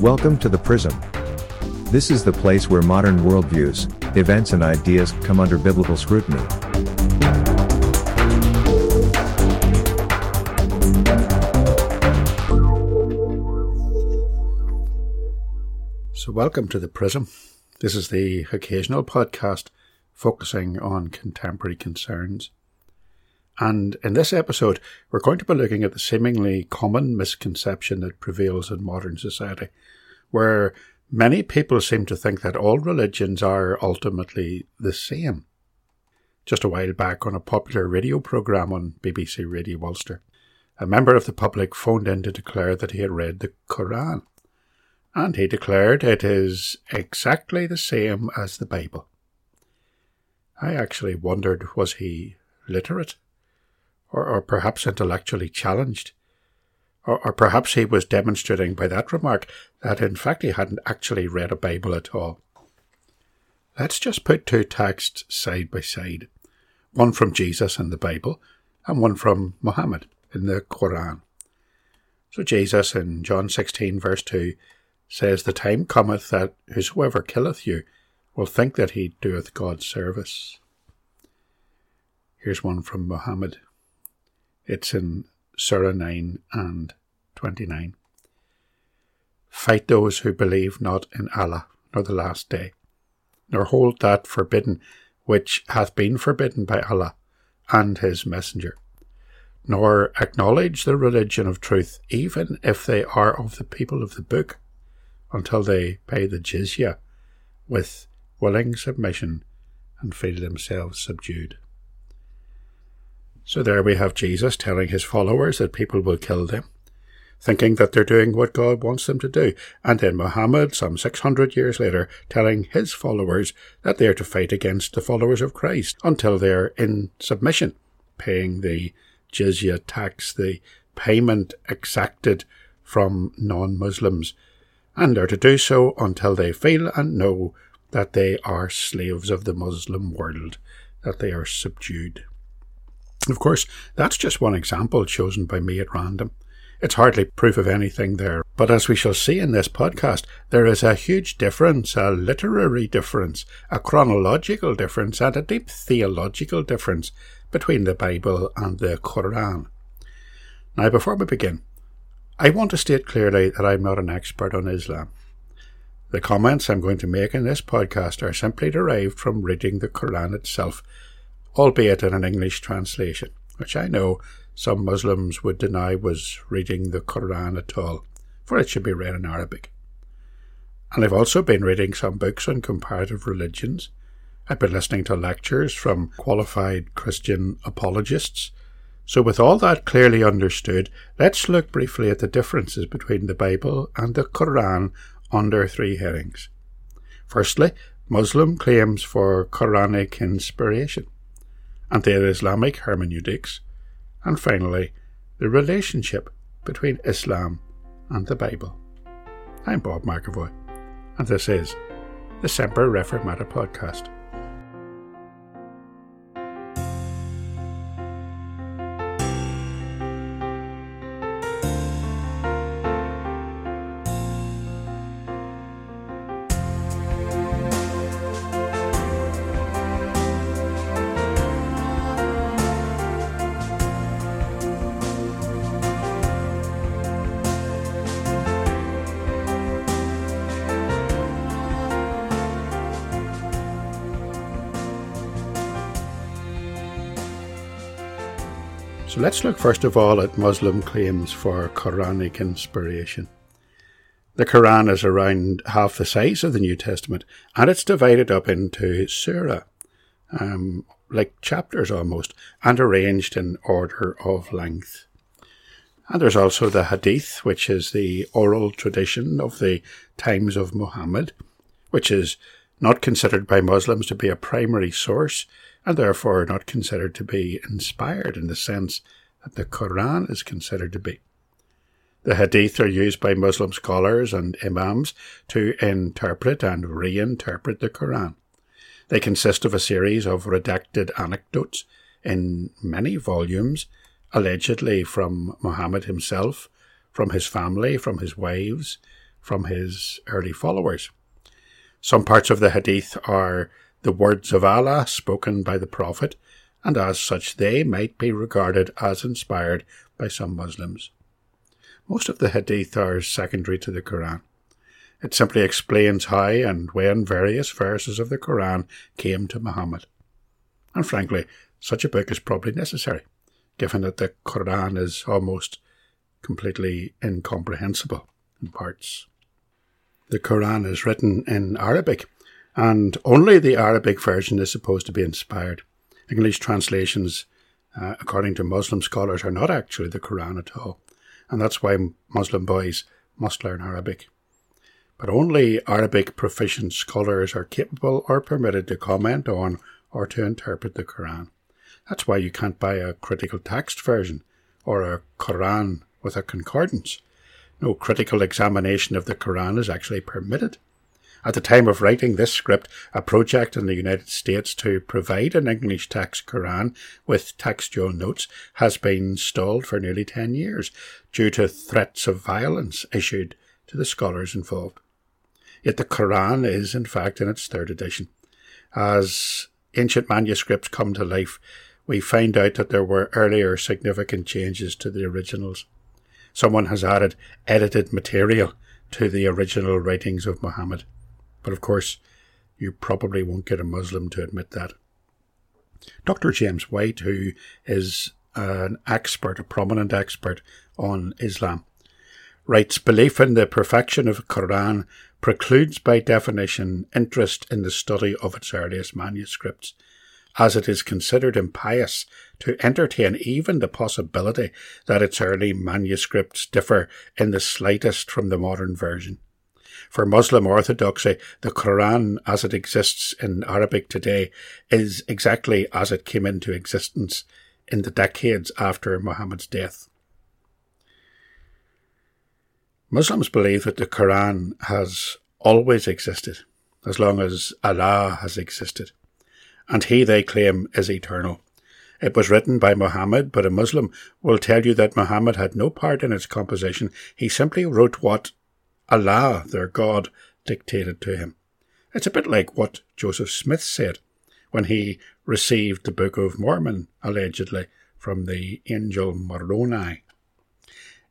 Welcome to the Prism. This is the place where modern worldviews, events, and ideas come under biblical scrutiny. So, welcome to the Prism. This is the occasional podcast focusing on contemporary concerns. And in this episode, we're going to be looking at the seemingly common misconception that prevails in modern society, where many people seem to think that all religions are ultimately the same. Just a while back on a popular radio programme on BBC Radio Ulster, a member of the public phoned in to declare that he had read the Quran. And he declared it is exactly the same as the Bible. I actually wondered was he literate? or, or perhaps intellectually challenged. Or, or perhaps he was demonstrating by that remark that in fact he hadn't actually read a Bible at all. Let's just put two texts side by side one from Jesus in the Bible and one from Muhammad in the Quran. So Jesus in John 16, verse 2 says, The time cometh that whosoever killeth you will think that he doeth God service. Here's one from Muhammad it's in Surah 9 and 29. Fight those who believe not in Allah nor the last day, nor hold that forbidden which hath been forbidden by Allah and His Messenger, nor acknowledge the religion of truth, even if they are of the people of the book, until they pay the jizya with willing submission and feel themselves subdued. So there we have Jesus telling his followers that people will kill them, thinking that they're doing what God wants them to do. And then Muhammad, some 600 years later, telling his followers that they're to fight against the followers of Christ until they're in submission, paying the jizya tax, the payment exacted from non Muslims, and are to do so until they feel and know that they are slaves of the Muslim world, that they are subdued. Of course, that's just one example chosen by me at random. It's hardly proof of anything there, but as we shall see in this podcast, there is a huge difference, a literary difference, a chronological difference, and a deep theological difference between the Bible and the Quran. Now, before we begin, I want to state clearly that I'm not an expert on Islam. The comments I'm going to make in this podcast are simply derived from reading the Quran itself albeit in an English translation, which I know some Muslims would deny was reading the Quran at all, for it should be read in Arabic. And I've also been reading some books on comparative religions. I've been listening to lectures from qualified Christian apologists. So, with all that clearly understood, let's look briefly at the differences between the Bible and the Quran under three headings. Firstly, Muslim claims for Quranic inspiration and their Islamic hermeneutics, and finally, the relationship between Islam and the Bible. I'm Bob McAvoy, and this is the Semper Reformata podcast. So let's look first of all at Muslim claims for Quranic inspiration. The Quran is around half the size of the New Testament, and it's divided up into surah, um, like chapters almost, and arranged in order of length. And there's also the Hadith, which is the oral tradition of the times of Muhammad, which is not considered by Muslims to be a primary source, and therefore not considered to be inspired in the sense that the Quran is considered to be. The Hadith are used by Muslim scholars and Imams to interpret and reinterpret the Quran. They consist of a series of redacted anecdotes in many volumes, allegedly from Muhammad himself, from his family, from his wives, from his early followers. Some parts of the Hadith are the words of Allah spoken by the Prophet, and as such they might be regarded as inspired by some Muslims. Most of the Hadith are secondary to the Quran. It simply explains how and when various verses of the Quran came to Muhammad. And frankly, such a book is probably necessary, given that the Quran is almost completely incomprehensible in parts. The Quran is written in Arabic, and only the Arabic version is supposed to be inspired. English translations, uh, according to Muslim scholars, are not actually the Quran at all, and that's why Muslim boys must learn Arabic. But only Arabic proficient scholars are capable or permitted to comment on or to interpret the Quran. That's why you can't buy a critical text version or a Quran with a concordance. No critical examination of the Quran is actually permitted. At the time of writing this script, a project in the United States to provide an English text Quran with textual notes has been stalled for nearly 10 years due to threats of violence issued to the scholars involved. Yet the Quran is, in fact, in its third edition. As ancient manuscripts come to life, we find out that there were earlier significant changes to the originals. Someone has added edited material to the original writings of Muhammad. But of course, you probably won't get a Muslim to admit that. Dr. James White, who is an expert, a prominent expert on Islam, writes belief in the perfection of the Quran precludes by definition interest in the study of its earliest manuscripts, as it is considered impious to entertain even the possibility that its early manuscripts differ in the slightest from the modern version. For Muslim orthodoxy, the Quran as it exists in Arabic today is exactly as it came into existence in the decades after Muhammad's death. Muslims believe that the Quran has always existed, as long as Allah has existed, and He, they claim, is eternal. It was written by Muhammad, but a Muslim will tell you that Muhammad had no part in its composition. He simply wrote what Allah, their God, dictated to him. It's a bit like what Joseph Smith said when he received the Book of Mormon, allegedly, from the angel Moroni.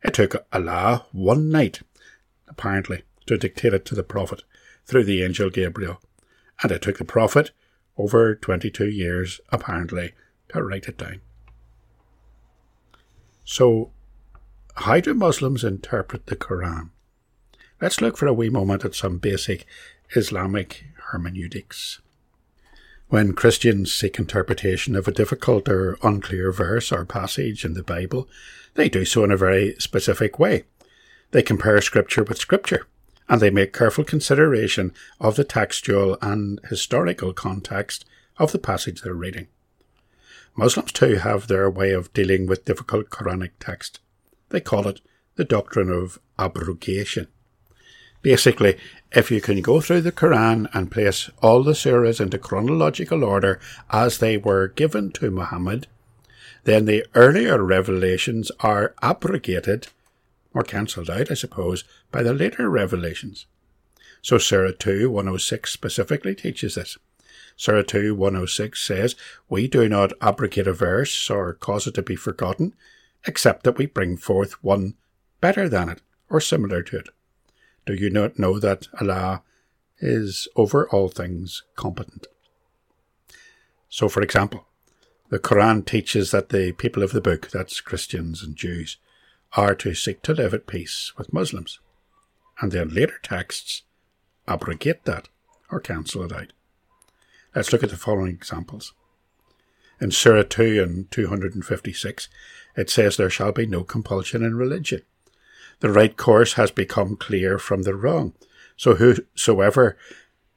It took Allah one night, apparently, to dictate it to the prophet through the angel Gabriel, and it took the prophet over 22 years, apparently, to write it down. So, how do Muslims interpret the Quran? Let's look for a wee moment at some basic Islamic hermeneutics. When Christians seek interpretation of a difficult or unclear verse or passage in the Bible, they do so in a very specific way. They compare Scripture with Scripture, and they make careful consideration of the textual and historical context of the passage they're reading. Muslims too have their way of dealing with difficult Quranic text. They call it the doctrine of abrogation. Basically, if you can go through the Quran and place all the surahs into chronological order as they were given to Muhammad, then the earlier revelations are abrogated, or cancelled out, I suppose, by the later revelations. So Surah 2 106 specifically teaches this. Surah 2 106 says, We do not abrogate a verse or cause it to be forgotten, except that we bring forth one better than it, or similar to it. Do you not know that Allah is over all things competent? So, for example, the Quran teaches that the people of the book, that's Christians and Jews, are to seek to live at peace with Muslims. And then later texts abrogate that or cancel it out. Let's look at the following examples. In Surah 2 and 256, it says, There shall be no compulsion in religion the right course has become clear from the wrong. So whosoever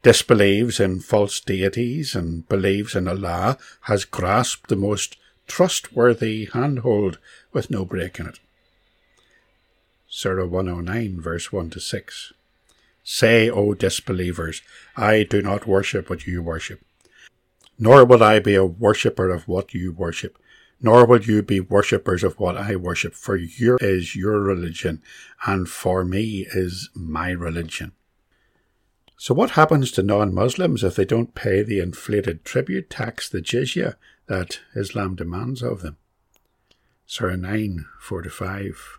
disbelieves in false deities and believes in Allah has grasped the most trustworthy handhold with no break in it. Surah 109, verse 1 to 6. Say, O disbelievers, I do not worship what you worship, Nor will I be a worshipper of what you worship, nor will you be worshippers of what I worship, for your is your religion, and for me is my religion. So what happens to non-Muslims if they don't pay the inflated tribute tax, the jizya, that Islam demands of them? Surah 9, 4 5.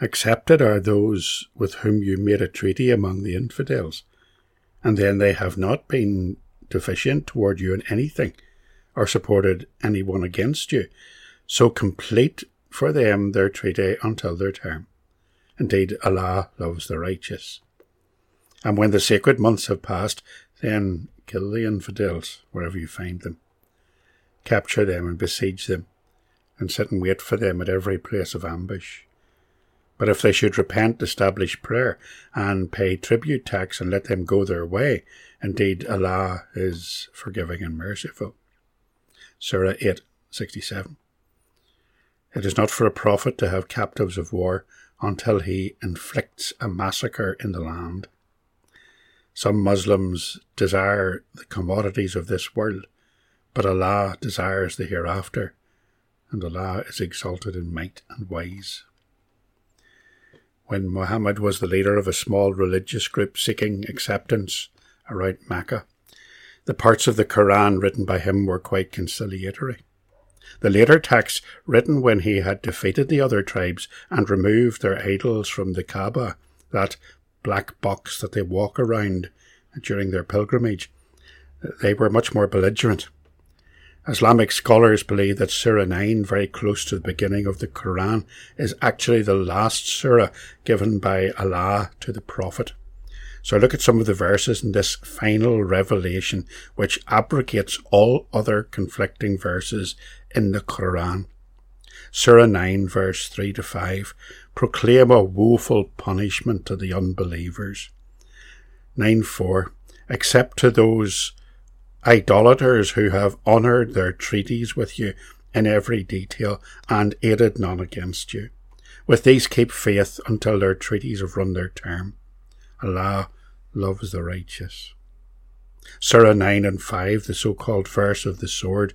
Accepted are those with whom you made a treaty among the infidels, and then they have not been deficient toward you in anything, or supported anyone against you. So complete for them their treaty until their term. Indeed, Allah loves the righteous. And when the sacred months have passed, then kill the infidels wherever you find them. Capture them and besiege them, and sit and wait for them at every place of ambush. But if they should repent, establish prayer, and pay tribute tax, and let them go their way, indeed Allah is forgiving and merciful. Surah 8, 67. It is not for a prophet to have captives of war until he inflicts a massacre in the land. Some Muslims desire the commodities of this world, but Allah desires the hereafter, and Allah is exalted in might and wise. When Muhammad was the leader of a small religious group seeking acceptance around Mecca, the parts of the Quran written by him were quite conciliatory. The later texts, written when he had defeated the other tribes and removed their idols from the Kaaba, that black box that they walk around during their pilgrimage, they were much more belligerent. Islamic scholars believe that Surah 9, very close to the beginning of the Quran, is actually the last surah given by Allah to the Prophet. So look at some of the verses in this final revelation which abrogates all other conflicting verses in the Quran. Surah 9, verse 3 to 5 proclaim a woeful punishment to the unbelievers. 9 4 Except to those idolaters who have honoured their treaties with you in every detail and aided none against you. With these keep faith until their treaties have run their term. Allah loves the righteous. Surah 9 and 5, the so called verse of the sword,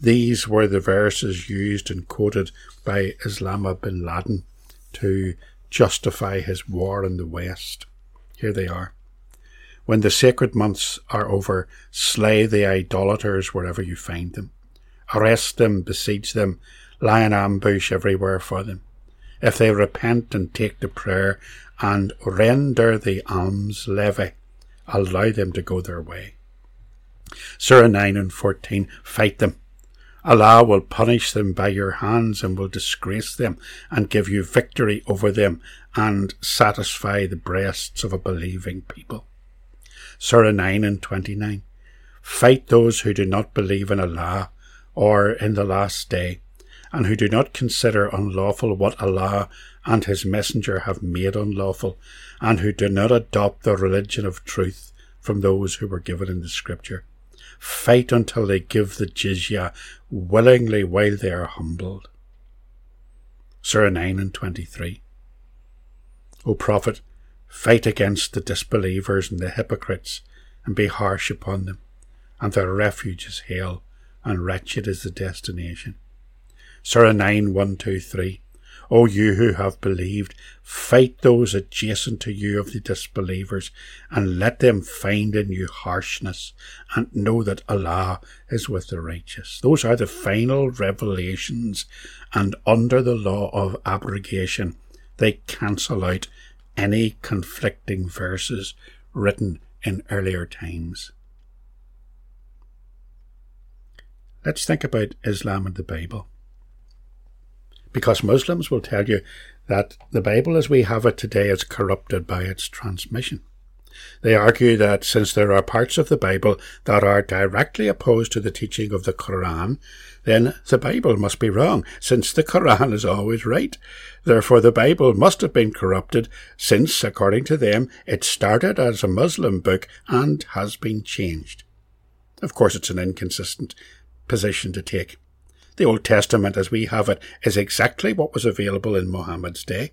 these were the verses used and quoted by Osama bin Laden to justify his war in the West. Here they are. When the sacred months are over, slay the idolaters wherever you find them. Arrest them, besiege them, lie in ambush everywhere for them. If they repent and take to prayer and render the alms levy, allow them to go their way. Surah 9 and 14, fight them Allah will punish them by your hands and will disgrace them and give you victory over them and satisfy the breasts of a believing people. Surah 9 and 29. Fight those who do not believe in Allah or in the last day, and who do not consider unlawful what Allah and His Messenger have made unlawful, and who do not adopt the religion of truth from those who were given in the Scripture fight until they give the jizya willingly while they are humbled. Surah 9 and 23. O Prophet, fight against the disbelievers and the hypocrites, and be harsh upon them, and their refuge is hell, and wretched is the destination. Surah 9 1 2 3. O you who have believed, fight those adjacent to you of the disbelievers, and let them find in you harshness, and know that Allah is with the righteous. Those are the final revelations, and under the law of abrogation, they cancel out any conflicting verses written in earlier times. Let's think about Islam and the Bible because Muslims will tell you that the Bible as we have it today is corrupted by its transmission. They argue that since there are parts of the Bible that are directly opposed to the teaching of the Quran, then the Bible must be wrong, since the Quran is always right. Therefore, the Bible must have been corrupted, since, according to them, it started as a Muslim book and has been changed. Of course, it's an inconsistent position to take. The Old Testament as we have it is exactly what was available in Muhammad's day.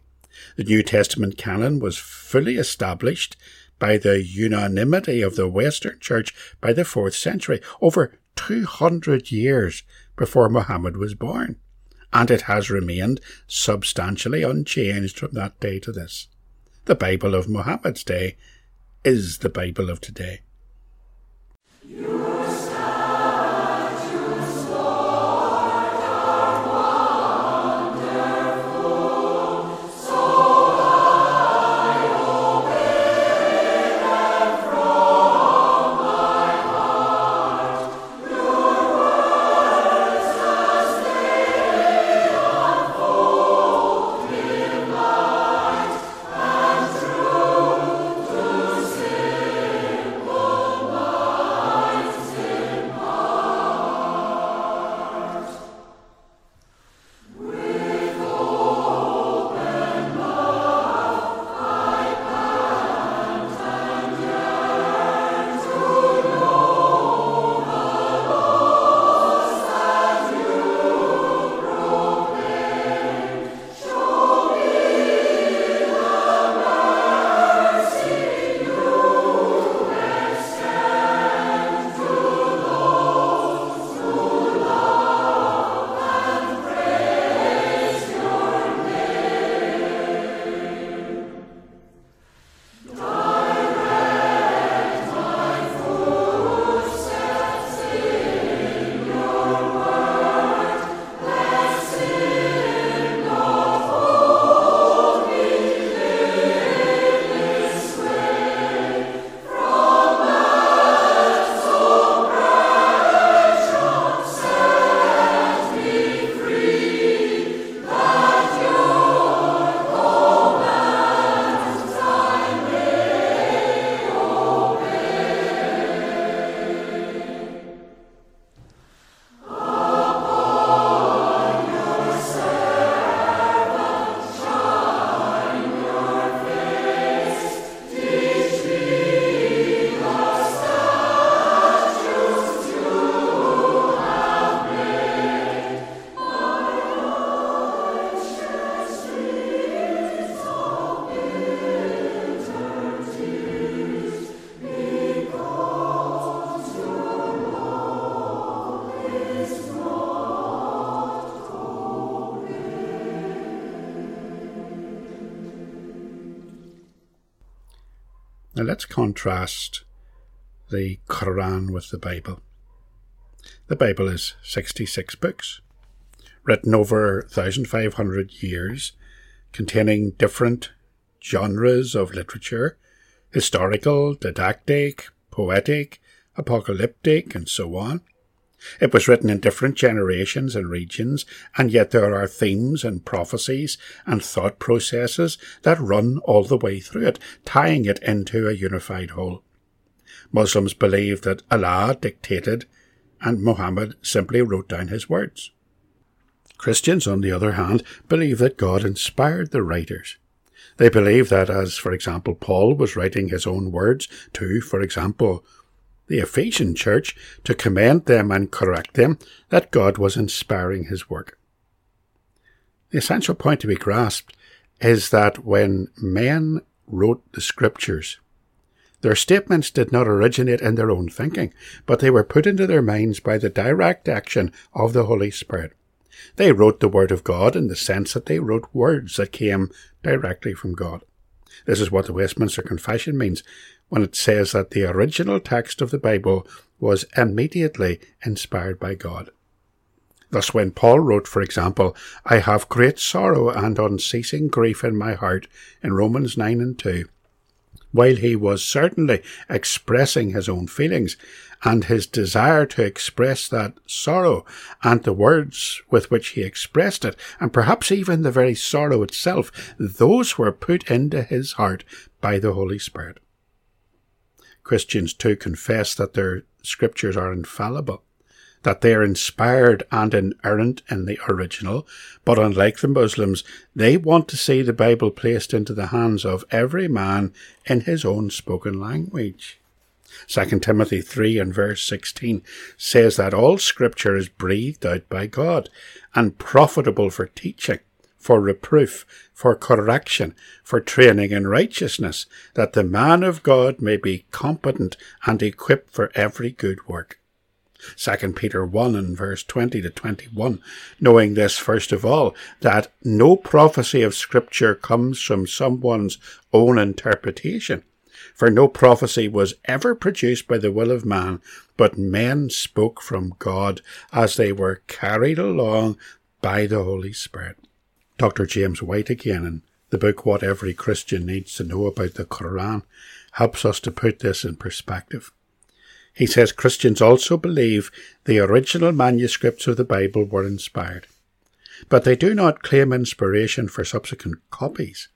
The New Testament canon was fully established by the unanimity of the Western Church by the 4th century, over 200 years before Muhammad was born, and it has remained substantially unchanged from that day to this. The Bible of Muhammad's day is the Bible of today. Now let's contrast the Quran with the Bible. The Bible is 66 books, written over 1,500 years, containing different genres of literature historical, didactic, poetic, apocalyptic, and so on. It was written in different generations and regions, and yet there are themes and prophecies and thought processes that run all the way through it, tying it into a unified whole. Muslims believe that Allah dictated and Muhammad simply wrote down his words. Christians, on the other hand, believe that God inspired the writers. They believe that, as for example, Paul was writing his own words to, for example, the Ephesian church to commend them and correct them that God was inspiring his work. The essential point to be grasped is that when men wrote the scriptures, their statements did not originate in their own thinking, but they were put into their minds by the direct action of the Holy Spirit. They wrote the Word of God in the sense that they wrote words that came directly from God. This is what the Westminster Confession means when it says that the original text of the Bible was immediately inspired by God. Thus, when Paul wrote, for example, I have great sorrow and unceasing grief in my heart in Romans 9 and 2, while he was certainly expressing his own feelings and his desire to express that sorrow and the words with which he expressed it, and perhaps even the very sorrow itself, those were put into his heart by the Holy Spirit. Christians too confess that their scriptures are infallible, that they are inspired and inerrant in the original, but unlike the Muslims, they want to see the Bible placed into the hands of every man in his own spoken language. 2 Timothy 3 and verse 16 says that all scripture is breathed out by God and profitable for teaching, for reproof, for correction, for training in righteousness, that the man of God may be competent and equipped for every good work. 2 Peter 1 and verse 20 to 21, knowing this first of all, that no prophecy of scripture comes from someone's own interpretation. For no prophecy was ever produced by the will of man, but men spoke from God as they were carried along by the Holy Spirit. Dr. James White again in the book What Every Christian Needs to Know About the Quran helps us to put this in perspective. He says Christians also believe the original manuscripts of the Bible were inspired, but they do not claim inspiration for subsequent copies.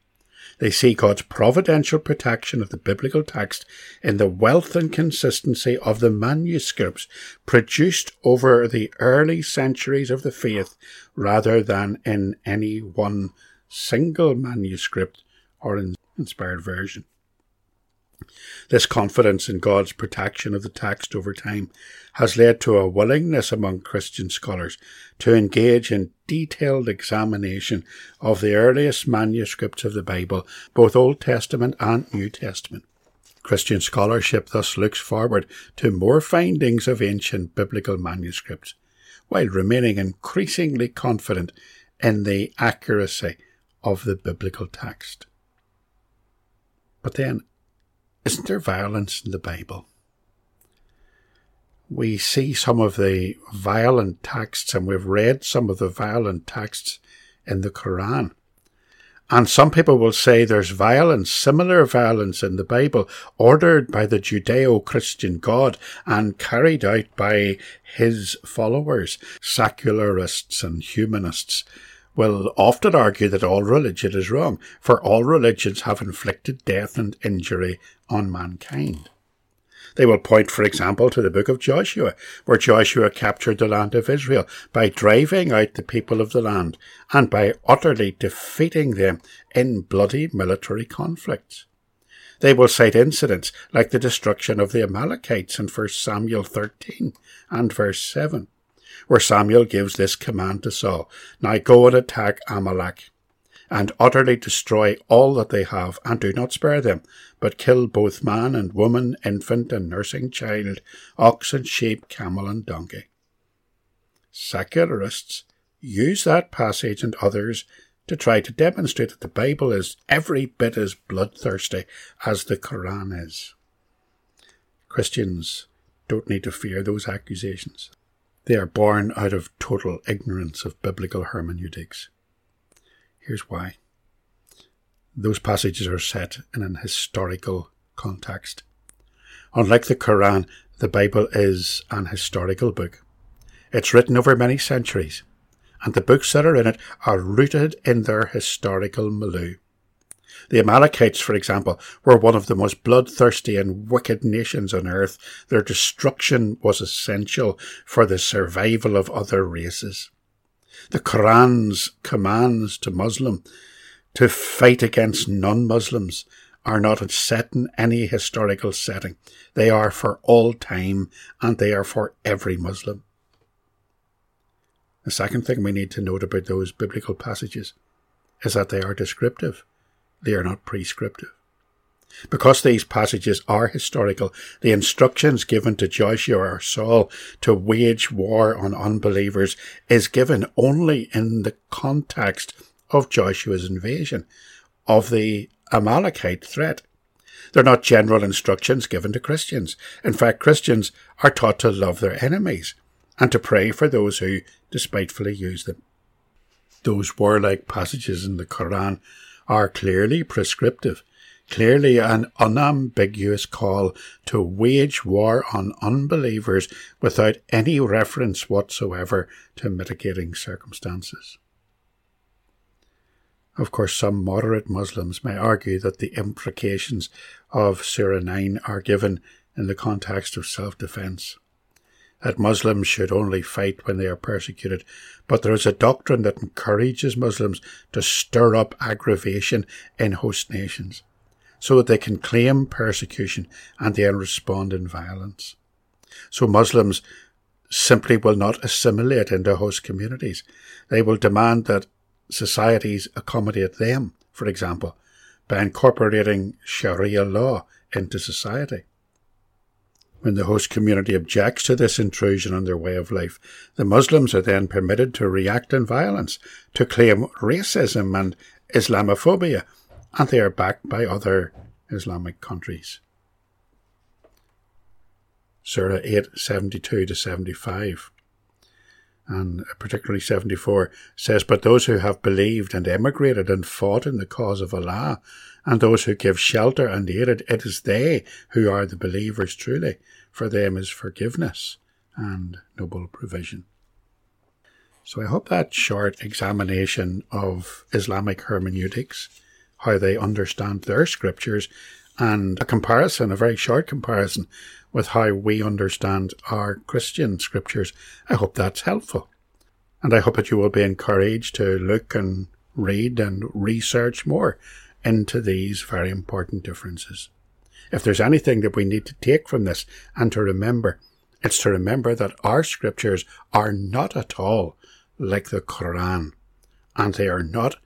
They see God's providential protection of the biblical text in the wealth and consistency of the manuscripts produced over the early centuries of the faith rather than in any one single manuscript or inspired version. This confidence in God's protection of the text over time has led to a willingness among Christian scholars to engage in detailed examination of the earliest manuscripts of the Bible, both Old Testament and New Testament. Christian scholarship thus looks forward to more findings of ancient biblical manuscripts, while remaining increasingly confident in the accuracy of the biblical text. But then, isn't there violence in the Bible? We see some of the violent texts and we've read some of the violent texts in the Quran. And some people will say there's violence, similar violence in the Bible, ordered by the Judeo Christian God and carried out by his followers, secularists and humanists will often argue that all religion is wrong, for all religions have inflicted death and injury on mankind. They will point, for example, to the book of Joshua, where Joshua captured the land of Israel by driving out the people of the land and by utterly defeating them in bloody military conflicts. They will cite incidents like the destruction of the Amalekites in 1 Samuel 13 and verse 7 where Samuel gives this command to Saul Now go and attack Amalek, and utterly destroy all that they have, and do not spare them, but kill both man and woman, infant and nursing child, ox and sheep, camel and donkey. Secularists use that passage and others to try to demonstrate that the Bible is every bit as bloodthirsty as the Quran is. Christians don't need to fear those accusations. They are born out of total ignorance of biblical hermeneutics. Here's why. Those passages are set in an historical context. Unlike the Quran, the Bible is an historical book. It's written over many centuries, and the books that are in it are rooted in their historical milieu. The Amalekites, for example, were one of the most bloodthirsty and wicked nations on earth. Their destruction was essential for the survival of other races. The Quran's commands to Muslim to fight against non-Muslims are not set in any historical setting. They are for all time and they are for every Muslim. The second thing we need to note about those biblical passages is that they are descriptive. They are not prescriptive. Because these passages are historical, the instructions given to Joshua or Saul to wage war on unbelievers is given only in the context of Joshua's invasion of the Amalekite threat. They're not general instructions given to Christians. In fact, Christians are taught to love their enemies and to pray for those who despitefully use them. Those warlike passages in the Quran are clearly prescriptive, clearly an unambiguous call to wage war on unbelievers without any reference whatsoever to mitigating circumstances. Of course, some moderate Muslims may argue that the implications of Surah 9 are given in the context of self defense that Muslims should only fight when they are persecuted, but there is a doctrine that encourages Muslims to stir up aggravation in host nations so that they can claim persecution and then respond in violence. So Muslims simply will not assimilate into host communities. They will demand that societies accommodate them, for example, by incorporating Sharia law into society. When the host community objects to this intrusion on their way of life, the Muslims are then permitted to react in violence, to claim racism and Islamophobia, and they are backed by other Islamic countries. Surah 8, 72 to 75 and particularly 74 says, But those who have believed and emigrated and fought in the cause of Allah, and those who give shelter and aid, it is they who are the believers truly. For them is forgiveness and noble provision. So I hope that short examination of Islamic hermeneutics, how they understand their scriptures, and a comparison, a very short comparison with how we understand our Christian scriptures. I hope that's helpful. And I hope that you will be encouraged to look and read and research more into these very important differences. If there's anything that we need to take from this and to remember, it's to remember that our scriptures are not at all like the Quran, and they are not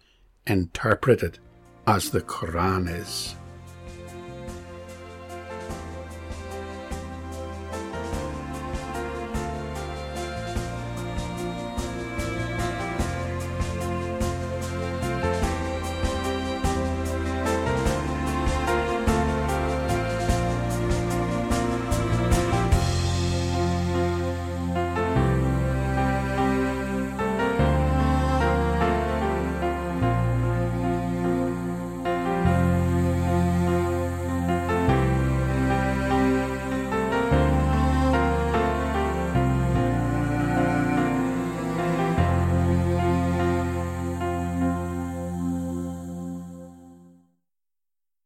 interpreted as the Quran is.